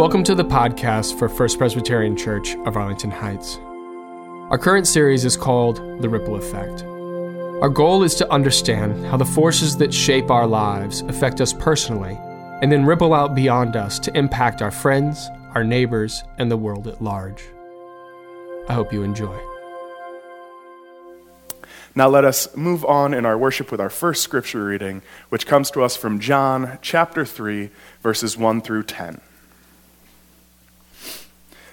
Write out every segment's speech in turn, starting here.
Welcome to the podcast for First Presbyterian Church of Arlington Heights. Our current series is called The Ripple Effect. Our goal is to understand how the forces that shape our lives affect us personally and then ripple out beyond us to impact our friends, our neighbors, and the world at large. I hope you enjoy. Now let us move on in our worship with our first scripture reading, which comes to us from John chapter 3, verses 1 through 10.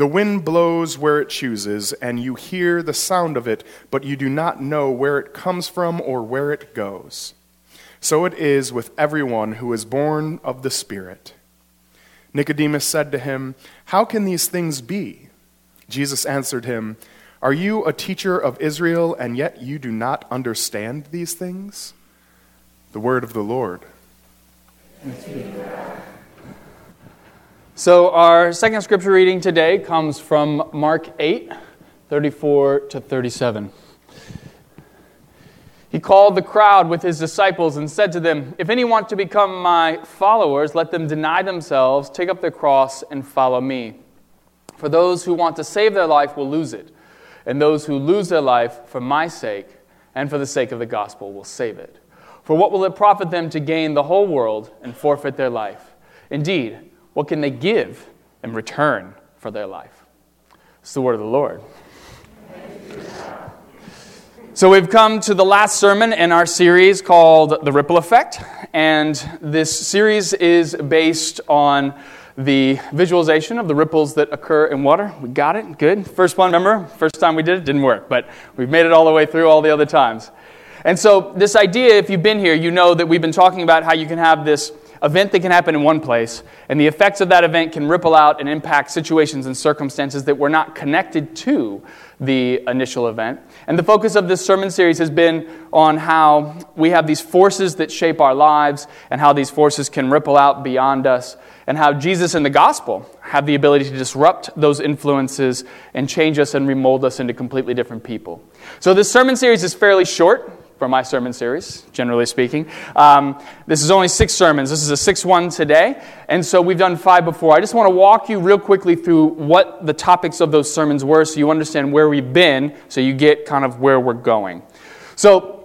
The wind blows where it chooses, and you hear the sound of it, but you do not know where it comes from or where it goes. So it is with everyone who is born of the Spirit. Nicodemus said to him, How can these things be? Jesus answered him, Are you a teacher of Israel, and yet you do not understand these things? The word of the Lord. So, our second scripture reading today comes from Mark 8, 34 to 37. He called the crowd with his disciples and said to them, If any want to become my followers, let them deny themselves, take up their cross, and follow me. For those who want to save their life will lose it, and those who lose their life for my sake and for the sake of the gospel will save it. For what will it profit them to gain the whole world and forfeit their life? Indeed, what can they give in return for their life? It's the word of the Lord. So, we've come to the last sermon in our series called The Ripple Effect. And this series is based on the visualization of the ripples that occur in water. We got it? Good. First one, remember? First time we did it, didn't work, but we've made it all the way through all the other times. And so, this idea, if you've been here, you know that we've been talking about how you can have this event that can happen in one place, and the effects of that event can ripple out and impact situations and circumstances that were not connected to the initial event. And the focus of this sermon series has been on how we have these forces that shape our lives and how these forces can ripple out beyond us, and how Jesus and the gospel have the ability to disrupt those influences and change us and remold us into completely different people. So, this sermon series is fairly short for my sermon series, generally speaking. Um, this is only six sermons. This is a sixth one today. And so we've done five before. I just want to walk you real quickly through what the topics of those sermons were so you understand where we've been, so you get kind of where we're going. So,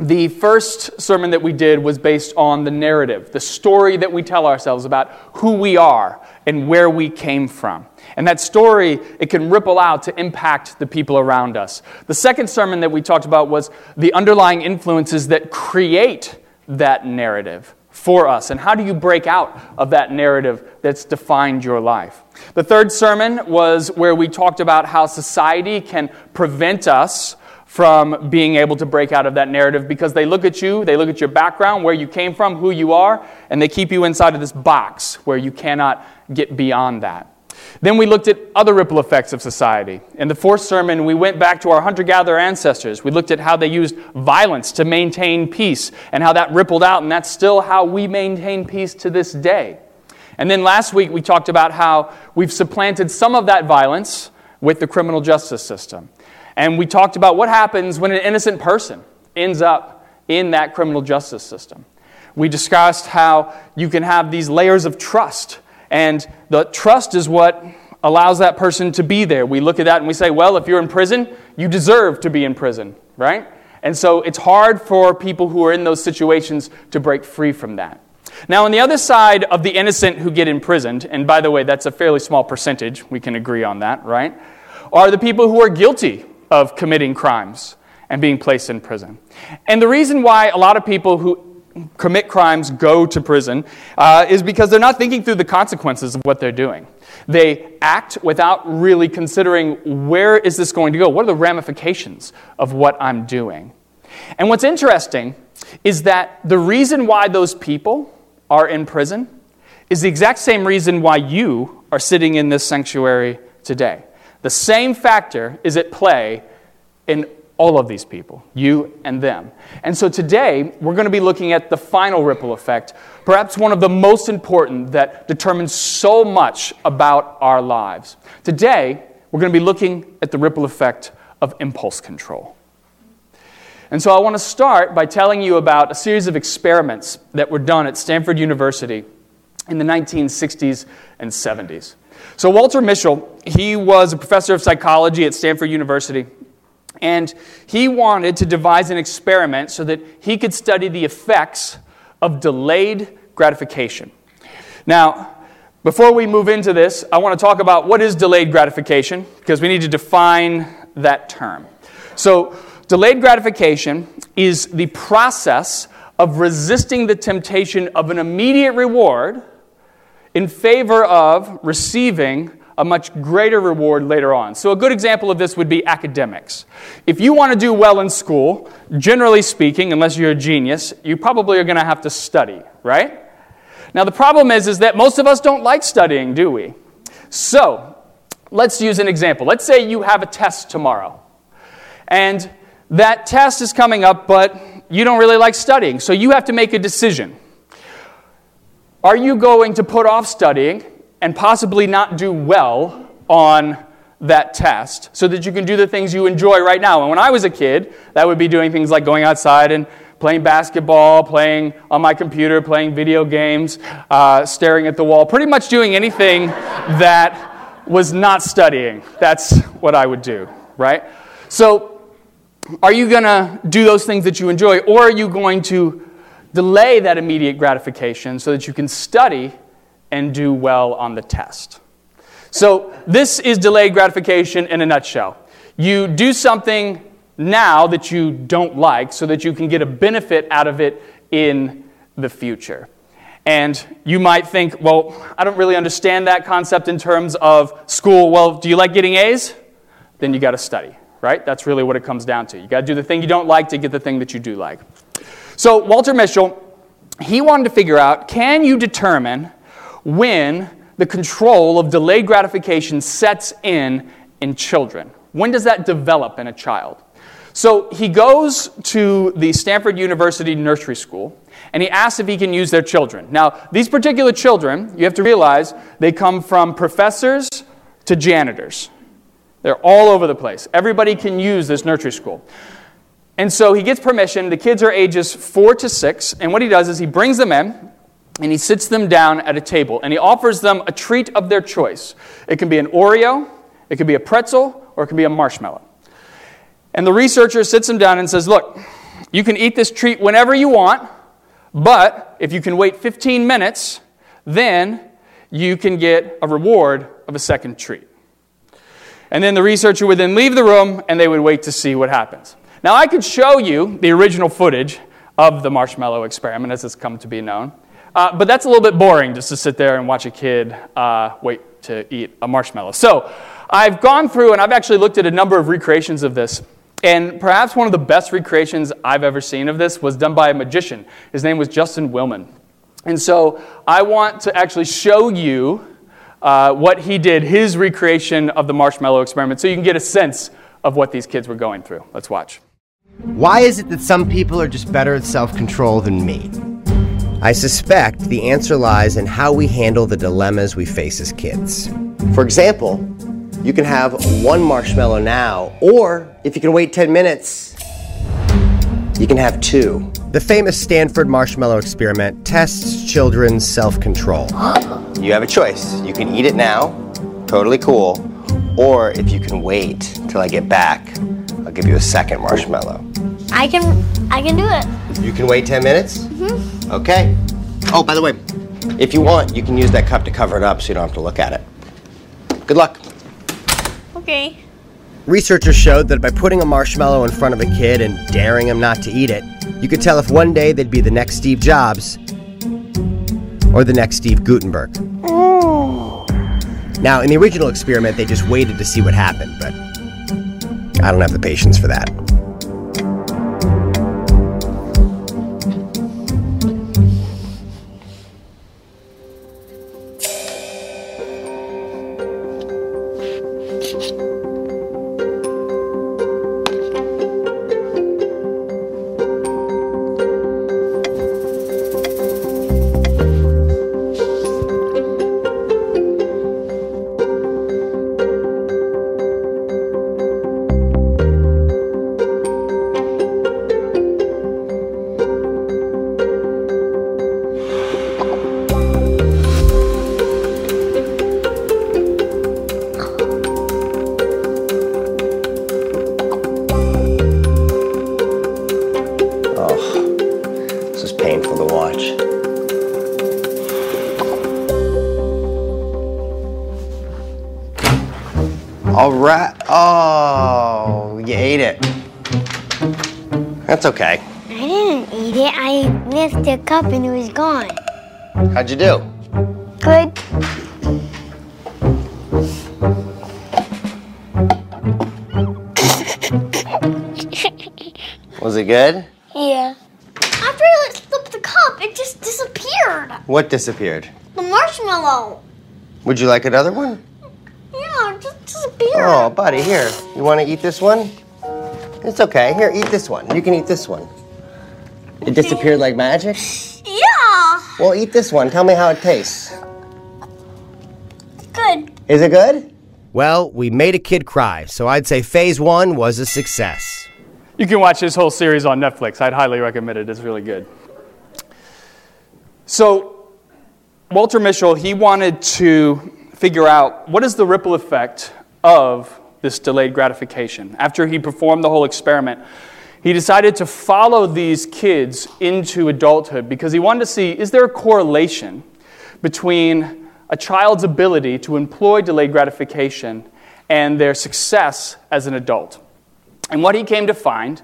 the first sermon that we did was based on the narrative, the story that we tell ourselves about who we are and where we came from. And that story, it can ripple out to impact the people around us. The second sermon that we talked about was the underlying influences that create that narrative for us. And how do you break out of that narrative that's defined your life? The third sermon was where we talked about how society can prevent us from being able to break out of that narrative because they look at you, they look at your background, where you came from, who you are, and they keep you inside of this box where you cannot get beyond that. Then we looked at other ripple effects of society. In the fourth sermon, we went back to our hunter gatherer ancestors. We looked at how they used violence to maintain peace and how that rippled out, and that's still how we maintain peace to this day. And then last week, we talked about how we've supplanted some of that violence with the criminal justice system. And we talked about what happens when an innocent person ends up in that criminal justice system. We discussed how you can have these layers of trust and the trust is what allows that person to be there. We look at that and we say, well, if you're in prison, you deserve to be in prison, right? And so it's hard for people who are in those situations to break free from that. Now, on the other side of the innocent who get imprisoned, and by the way, that's a fairly small percentage, we can agree on that, right? Are the people who are guilty of committing crimes. and being placed in prison. And the reason why a lot of people who commit crimes go to prison uh, is because they're not thinking through the consequences of what they're doing. They act without really considering where is this going to go? What are the ramifications of what I'm doing? And what's interesting is that the reason why those people are in prison is the exact same reason why you are sitting in this sanctuary today. The same factor is at play in all of these people, you and them. And so today, we're going to be looking at the final ripple effect, perhaps one of the most important that determines so much about our lives. Today, we're going to be looking at the ripple effect of impulse control. And so I want to start by telling you about a series of experiments that were done at Stanford University in the 1960s and 70s. So Walter Mischel, he was a professor of psychology at Stanford University and he wanted to devise an experiment so that he could study the effects of delayed gratification. Now, before we move into this, I want to talk about what is delayed gratification because we need to define that term. So, delayed gratification is the process of resisting the temptation of an immediate reward in favor of receiving a much greater reward later on. So, a good example of this would be academics. If you want to do well in school, generally speaking, unless you're a genius, you probably are going to have to study, right? Now, the problem is, is that most of us don't like studying, do we? So, let's use an example. Let's say you have a test tomorrow, and that test is coming up, but you don't really like studying, so you have to make a decision. Are you going to put off studying and possibly not do well on that test so that you can do the things you enjoy right now. And when I was a kid, that would be doing things like going outside and playing basketball, playing on my computer, playing video games, uh, staring at the wall, pretty much doing anything that was not studying. That's what I would do, right? So, are you going to do those things that you enjoy, or are you going to delay that immediate gratification so that you can study and do well on the test. So, this is delayed gratification in a nutshell. You do something now that you don't like so that you can get a benefit out of it in the future. And you might think, well, I don't really understand that concept in terms of school. Well, do you like getting A's? Then you got to study, right? That's really what it comes down to. You got to do the thing you don't like to get the thing that you do like. So, Walter Mischel, he wanted to figure out can you determine when the control of delayed gratification sets in in children. When does that develop in a child? So he goes to the Stanford University Nursery School and he asks if he can use their children. Now, these particular children, you have to realize, they come from professors to janitors. They're all over the place. Everybody can use this nursery school. And so he gets permission. The kids are ages four to six. And what he does is he brings them in and he sits them down at a table and he offers them a treat of their choice. It can be an Oreo, it can be a pretzel, or it can be a marshmallow. And the researcher sits them down and says, Look, you can eat this treat whenever you want, but if you can wait 15 minutes, then you can get a reward of a second treat. And then the researcher would then leave the room and they would wait to see what happens. Now, I could show you the original footage of the marshmallow experiment as it's come to be known. Uh, but that's a little bit boring just to sit there and watch a kid uh, wait to eat a marshmallow. So I've gone through and I've actually looked at a number of recreations of this. And perhaps one of the best recreations I've ever seen of this was done by a magician. His name was Justin Willman. And so I want to actually show you uh, what he did, his recreation of the marshmallow experiment, so you can get a sense of what these kids were going through. Let's watch. Why is it that some people are just better at self control than me? I suspect the answer lies in how we handle the dilemmas we face as kids. For example, you can have one marshmallow now, or if you can wait 10 minutes, you can have two. The famous Stanford marshmallow experiment tests children's self control. you have a choice. You can eat it now, totally cool, or if you can wait till I get back, I'll give you a second marshmallow. I can I can do it. You can wait 10 minutes? Mm-hmm. Okay. Oh, by the way, if you want, you can use that cup to cover it up so you don't have to look at it. Good luck. Okay. Researchers showed that by putting a marshmallow in front of a kid and daring him not to eat it, you could tell if one day they'd be the next Steve Jobs or the next Steve Guttenberg. Now, in the original experiment, they just waited to see what happened, but I don't have the patience for that. That's okay. I didn't eat it. I missed the cup and it was gone. How'd you do? Good. Was it good? Yeah. After I slipped the cup, it just disappeared. What disappeared? The marshmallow. Would you like another one? Yeah, it just disappeared. Oh, buddy, here. You want to eat this one? It's okay. Here, eat this one. You can eat this one. It disappeared like magic? Yeah. Well, eat this one. Tell me how it tastes. Good. Is it good? Well, we made a kid cry, so I'd say phase one was a success. You can watch this whole series on Netflix. I'd highly recommend it. It's really good. So, Walter Mischel, he wanted to figure out what is the ripple effect of this delayed gratification. After he performed the whole experiment, he decided to follow these kids into adulthood because he wanted to see is there a correlation between a child's ability to employ delayed gratification and their success as an adult. And what he came to find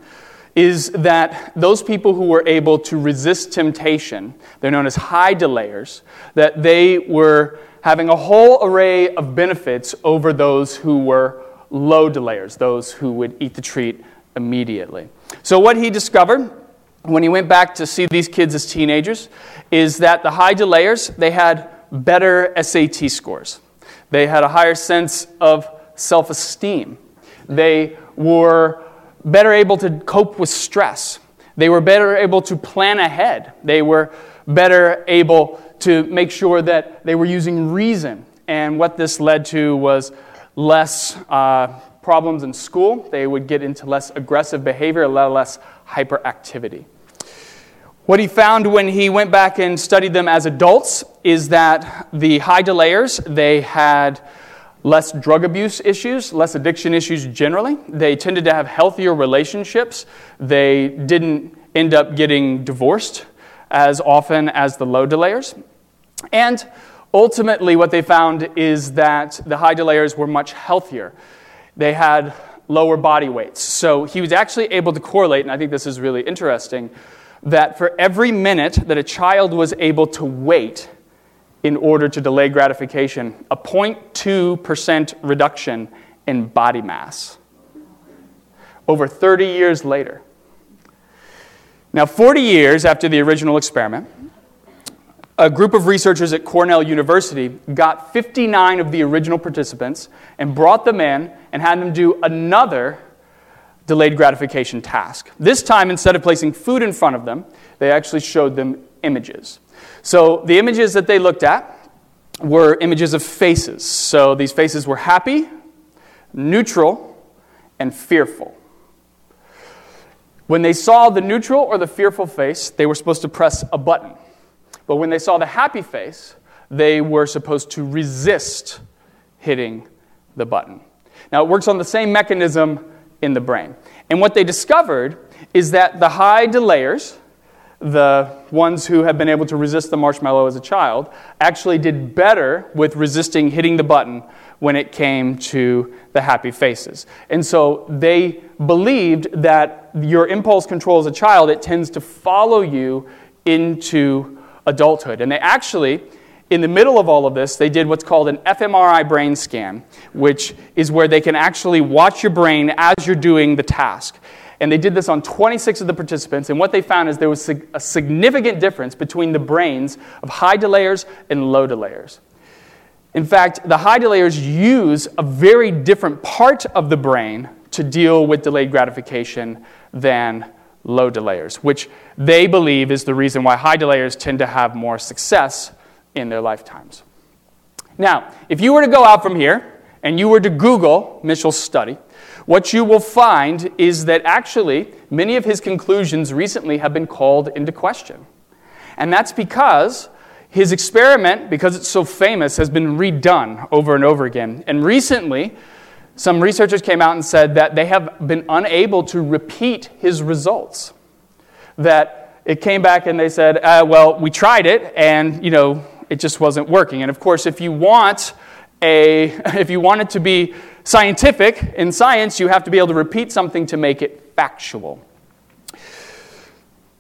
is that those people who were able to resist temptation, they're known as high delayers, that they were having a whole array of benefits over those who were low delayers, those who would eat the treat immediately. So, what he discovered when he went back to see these kids as teenagers is that the high delayers, they had better SAT scores. They had a higher sense of self esteem. They were better able to cope with stress. They were better able to plan ahead. They were better able to make sure that they were using reason. And what this led to was less uh, problems in school. They would get into less aggressive behavior, a lot less hyperactivity. What he found when he went back and studied them as adults is that the high delayers, they had less drug abuse issues, less addiction issues generally. They tended to have healthier relationships. They didn't end up getting divorced as often as the low delayers. And ultimately, what they found is that the high delayers were much healthier. They had lower body weights. So he was actually able to correlate, and I think this is really interesting, that for every minute that a child was able to wait in order to delay gratification, a 0.2% reduction in body mass over 30 years later. Now, 40 years after the original experiment, a group of researchers at Cornell University got 59 of the original participants and brought them in and had them do another delayed gratification task. This time, instead of placing food in front of them, they actually showed them images. So the images that they looked at were images of faces. So these faces were happy, neutral, and fearful. When they saw the neutral or the fearful face, they were supposed to press a button. But when they saw the happy face, they were supposed to resist hitting the button. Now, it works on the same mechanism in the brain. And what they discovered is that the high delayers, the ones who have been able to resist the marshmallow as a child actually did better with resisting hitting the button when it came to the happy faces. And so they believed that your impulse control as a child, it tends to follow you into adulthood. And they actually, in the middle of all of this, they did what's called an fMRI brain scan, which is where they can actually watch your brain as you're doing the task. And they did this on 26 of the participants, and what they found is there was a significant difference between the brains of high delayers and low delayers. In fact, the high delayers use a very different part of the brain to deal with delayed gratification than low delayers, which they believe is the reason why high delayers tend to have more success in their lifetimes. Now, if you were to go out from here and you were to Google Mischel's study, what you will find is that actually many of his conclusions recently have been called into question. And that's because his experiment, because it's so famous, has been redone over and over again. And recently, some researchers came out and said that they have been unable to repeat his results. That it came back and they said, uh, well, we tried it and, you know, it just wasn't working. And of course, if you want a, if you want it to be scientific, in science, you have to be able to repeat something to make it factual.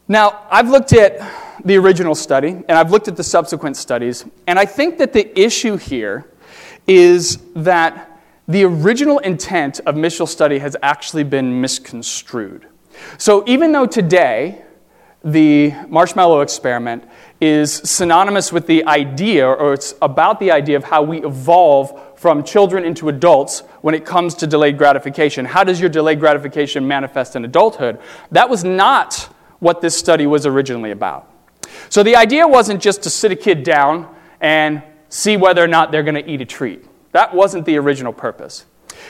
Now, I've looked at the original study and I've looked at the subsequent studies, and I think that the issue here is that the original intent of Mischel's study has actually been misconstrued. So, even though today the marshmallow experiment is synonymous with the idea, or it's about the idea of how we evolve from children into adults when it comes to delayed gratification. How does your delayed gratification manifest in adulthood? That was not what this study was originally about. So the idea wasn't just to sit a kid down and see whether or not they're going to eat a treat. That wasn't the original purpose.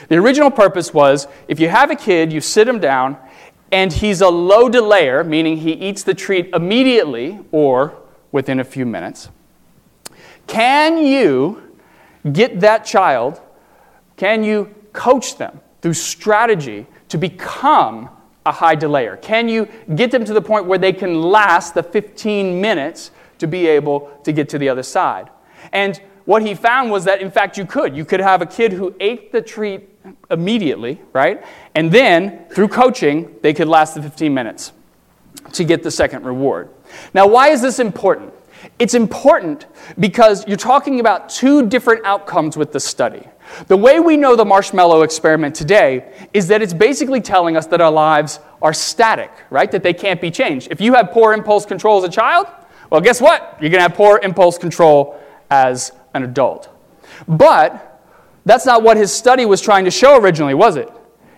The original purpose was if you have a kid, you sit him down, and he's a low delayer, meaning he eats the treat immediately or within a few minutes. Can you get that child, can you coach them through strategy to become a high delayer? Can you get them to the point where they can last the 15 minutes to be able to get to the other side? And what he found was that, in fact, you could. You could have a kid who ate the treat immediately, right? And then, through coaching, they could last the 15 minutes to get the second reward. Now, why is this important? It's important because you're talking about two different outcomes with the study. The way we know the marshmallow experiment today is that it's basically telling us that our lives are static, right? That they can't be changed. If you have poor impulse control as a child, well, guess what? You're going to have poor impulse control as an adult. But that's not what his study was trying to show originally, was it?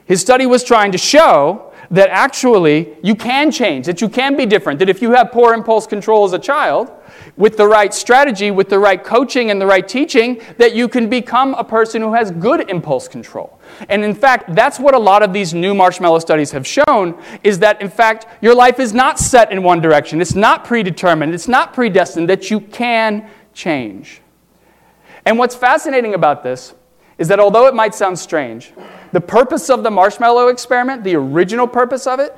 His study was trying to show that actually you can change, that you can be different, that if you have poor impulse control as a child, with the right strategy, with the right coaching and the right teaching, that you can become a person who has good impulse control. And in fact, that's what a lot of these new marshmallow studies have shown is that in fact your life is not set in one direction. It's not predetermined, it's not predestined that you can change. And what's fascinating about this is that although it might sound strange, the purpose of the marshmallow experiment, the original purpose of it,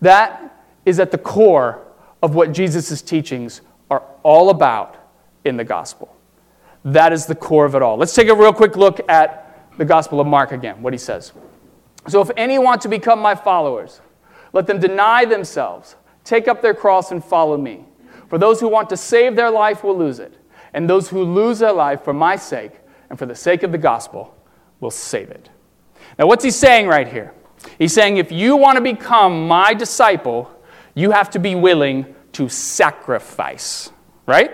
that is at the core of what Jesus' teachings are all about in the gospel. That is the core of it all. Let's take a real quick look at the Gospel of Mark again, what he says. So, if any want to become my followers, let them deny themselves, take up their cross, and follow me. For those who want to save their life will lose it, and those who lose their life for my sake and for the sake of the gospel will save it. Now, what's he saying right here? He's saying if you want to become my disciple, you have to be willing to sacrifice, right?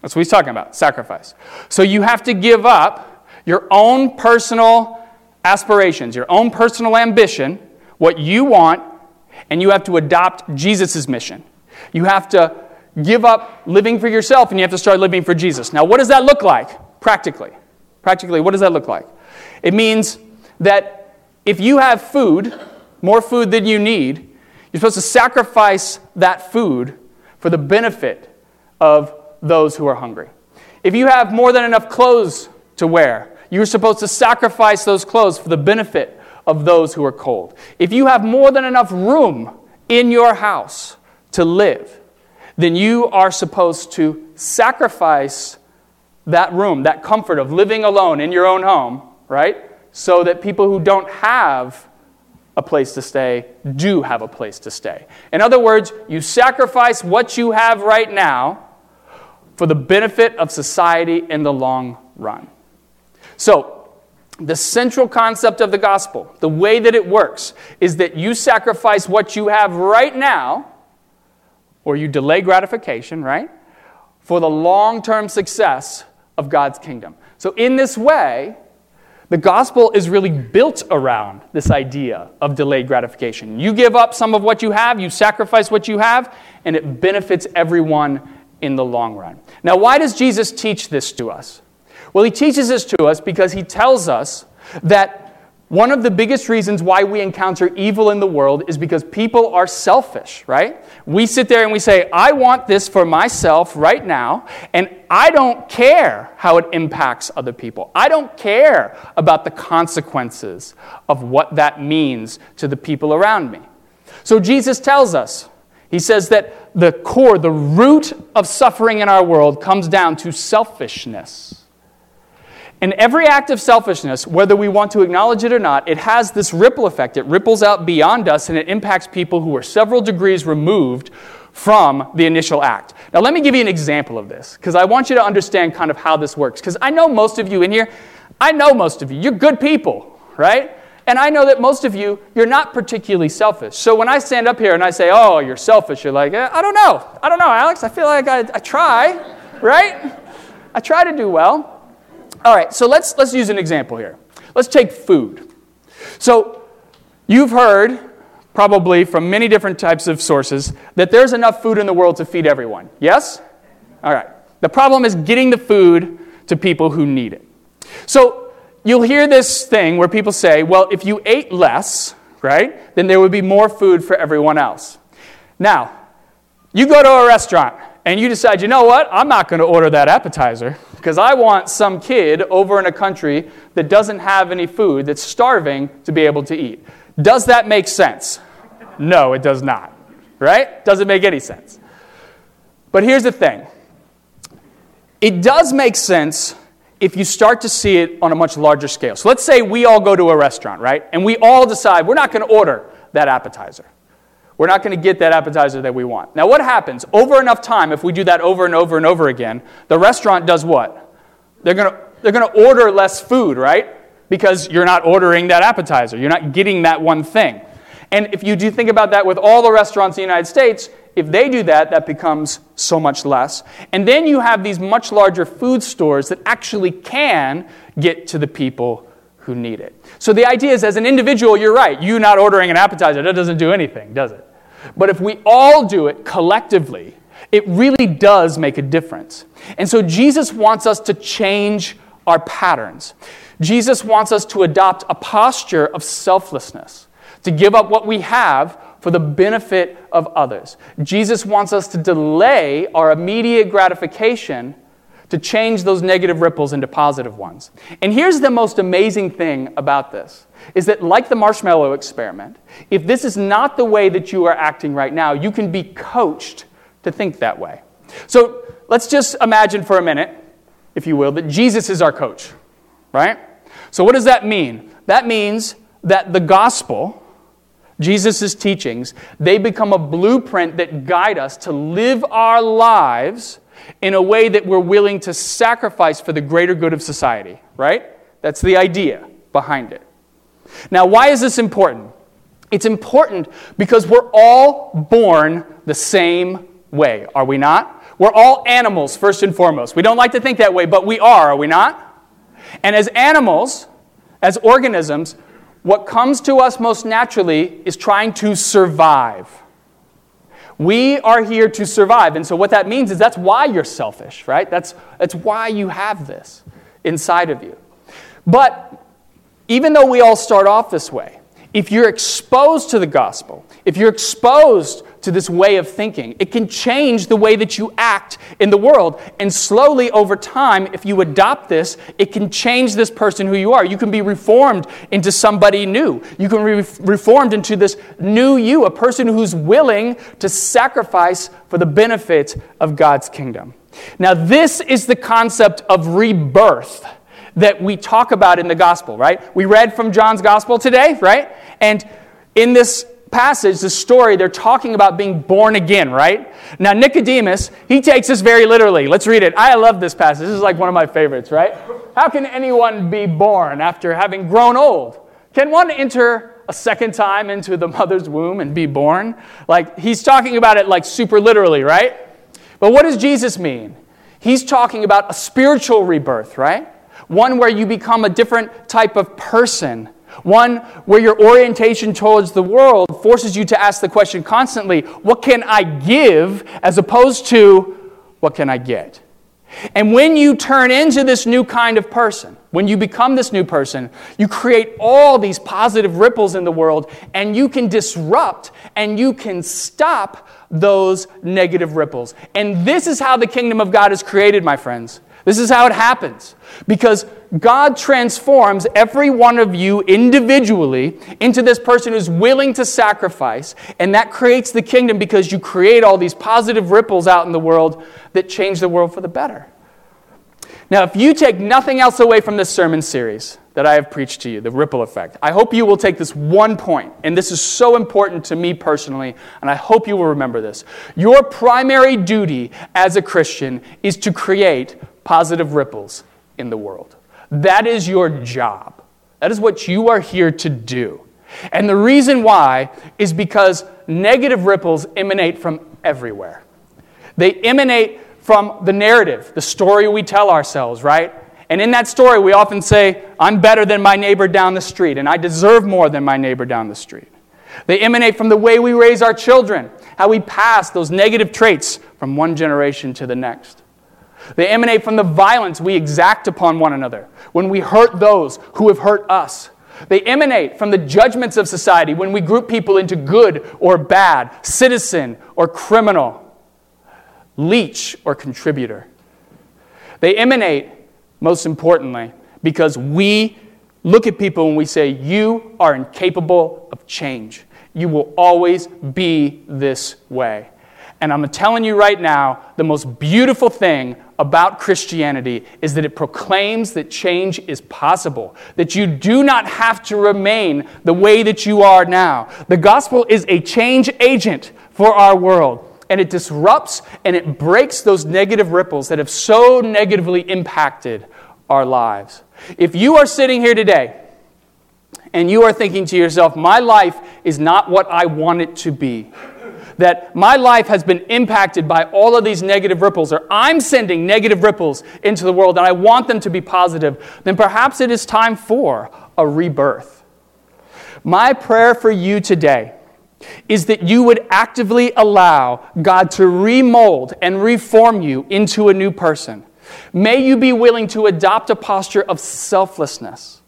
That's what he's talking about sacrifice. So you have to give up your own personal aspirations, your own personal ambition, what you want, and you have to adopt Jesus' mission. You have to give up living for yourself and you have to start living for Jesus. Now, what does that look like practically? Practically, what does that look like? It means that if you have food, more food than you need, you're supposed to sacrifice that food for the benefit of those who are hungry. If you have more than enough clothes to wear, you're supposed to sacrifice those clothes for the benefit of those who are cold. If you have more than enough room in your house to live, then you are supposed to sacrifice that room, that comfort of living alone in your own home, right? So that people who don't have a place to stay do have a place to stay. In other words, you sacrifice what you have right now for the benefit of society in the long run. So, the central concept of the gospel, the way that it works, is that you sacrifice what you have right now, or you delay gratification, right, for the long term success of God's kingdom. So, in this way, the gospel is really built around this idea of delayed gratification. You give up some of what you have, you sacrifice what you have, and it benefits everyone in the long run. Now, why does Jesus teach this to us? Well, he teaches this to us because he tells us that one of the biggest reasons why we encounter evil in the world is because people are selfish, right? We sit there and we say, I want this for myself right now, and I don't care how it impacts other people. I don't care about the consequences of what that means to the people around me. So Jesus tells us, he says that the core, the root of suffering in our world comes down to selfishness. And every act of selfishness, whether we want to acknowledge it or not, it has this ripple effect. It ripples out beyond us and it impacts people who are several degrees removed from the initial act. Now, let me give you an example of this because I want you to understand kind of how this works. Because I know most of you in here, I know most of you, you're good people, right? And I know that most of you, you're not particularly selfish. So when I stand up here and I say, oh, you're selfish, you're like, eh, I don't know. I don't know, Alex. I feel like I, I try, right? I try to do well. All right, so let's, let's use an example here. Let's take food. So you've heard, probably from many different types of sources, that there's enough food in the world to feed everyone. Yes? All right. The problem is getting the food to people who need it. So you'll hear this thing where people say, well, if you ate less, right, then there would be more food for everyone else. Now, you go to a restaurant and you decide, you know what, I'm not going to order that appetizer because I want some kid over in a country that doesn't have any food, that's starving, to be able to eat. Does that make sense? No, it does not. Right? Doesn't make any sense. But here's the thing it does make sense if you start to see it on a much larger scale. So let's say we all go to a restaurant, right? And we all decide we're not going to order that appetizer. We're not going to get that appetizer that we want. Now, what happens? Over enough time, if we do that over and over and over again, the restaurant does what? They're going to, they're going to order less food, right? Because you're not ordering that appetizer. You're not getting that one thing. And if you do think about that with all the restaurants in the United States, if they do that, that becomes so much less. And then you have these much larger food stores that actually can get to the people who need it. So the idea is, as an individual, you're right. You not ordering an appetizer, that doesn't do anything, does it? But if we all do it collectively, it really does make a difference. And so Jesus wants us to change our patterns. Jesus wants us to adopt a posture of selflessness, to give up what we have for the benefit of others. Jesus wants us to delay our immediate gratification to change those negative ripples into positive ones. And here's the most amazing thing about this is that like the marshmallow experiment, if this is not the way that you are acting right now, you can be coached to think that way. So let's just imagine for a minute, if you will, that Jesus is our coach, right? So what does that mean? That means that the gospel, Jesus' teachings, they become a blueprint that guide us to live our lives in a way that we're willing to sacrifice for the greater good of society, right? That's the idea behind it. Now, why is this important? It's important because we're all born the same way, are we not? We're all animals, first and foremost. We don't like to think that way, but we are, are we not? And as animals, as organisms, what comes to us most naturally is trying to survive. We are here to survive. And so, what that means is that's why you're selfish, right? That's, that's why you have this inside of you. But even though we all start off this way, if you're exposed to the gospel, if you're exposed to this way of thinking. It can change the way that you act in the world. And slowly over time, if you adopt this, it can change this person who you are. You can be reformed into somebody new. You can be reformed into this new you, a person who's willing to sacrifice for the benefit of God's kingdom. Now, this is the concept of rebirth that we talk about in the gospel, right? We read from John's gospel today, right? And in this passage, the story, they're talking about being born again, right? Now, Nicodemus, he takes this very literally. Let's read it. I love this passage. This is like one of my favorites, right? How can anyone be born after having grown old? Can one enter a second time into the mother's womb and be born? Like, he's talking about it like super literally, right? But what does Jesus mean? He's talking about a spiritual rebirth, right? One where you become a different type of person one where your orientation towards the world forces you to ask the question constantly what can I give as opposed to what can I get? And when you turn into this new kind of person, when you become this new person, you create all these positive ripples in the world and you can disrupt and you can stop those negative ripples. And this is how the kingdom of God is created, my friends. This is how it happens. Because God transforms every one of you individually into this person who's willing to sacrifice, and that creates the kingdom because you create all these positive ripples out in the world that change the world for the better. Now, if you take nothing else away from this sermon series that I have preached to you, the ripple effect, I hope you will take this one point, and this is so important to me personally, and I hope you will remember this. Your primary duty as a Christian is to create positive ripples in the world. That is your job. That is what you are here to do. And the reason why is because negative ripples emanate from everywhere. They emanate from the narrative, the story we tell ourselves, right? And in that story, we often say, I'm better than my neighbor down the street, and I deserve more than my neighbor down the street. They emanate from the way we raise our children, how we pass those negative traits from one generation to the next. They emanate from the violence we exact upon one another when we hurt those who have hurt us. They emanate from the judgments of society when we group people into good or bad, citizen or criminal, leech or contributor. They emanate, most importantly, because we look at people and we say, You are incapable of change. You will always be this way. And I'm telling you right now, the most beautiful thing about Christianity is that it proclaims that change is possible, that you do not have to remain the way that you are now. The gospel is a change agent for our world, and it disrupts and it breaks those negative ripples that have so negatively impacted our lives. If you are sitting here today, and you are thinking to yourself, my life is not what I want it to be that my life has been impacted by all of these negative ripples, or I'm sending negative ripples into the world and I want them to be positive, then perhaps it is time for a rebirth. My prayer for you today is that you would actively allow God to remold and reform you into a new person. May you be willing to adopt a posture of selflessness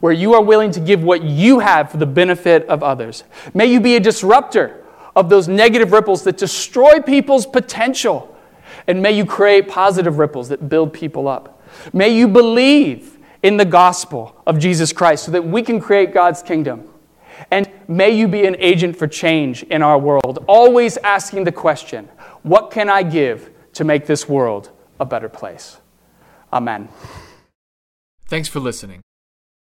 where you are willing to give what you have for the benefit of others. May you be a disruptor of those negative ripples that destroy people's potential. And may you create positive ripples that build people up. May you believe in the gospel of Jesus Christ so that we can create God's kingdom. And may you be an agent for change in our world, always asking the question what can I give to make this world a better place? Amen. Thanks for listening.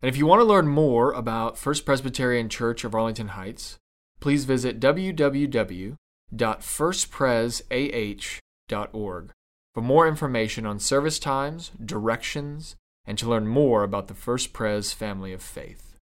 And if you want to learn more about First Presbyterian Church of Arlington Heights, please visit www.firstpresah.org for more information on service times, directions, and to learn more about the First Pres family of faith.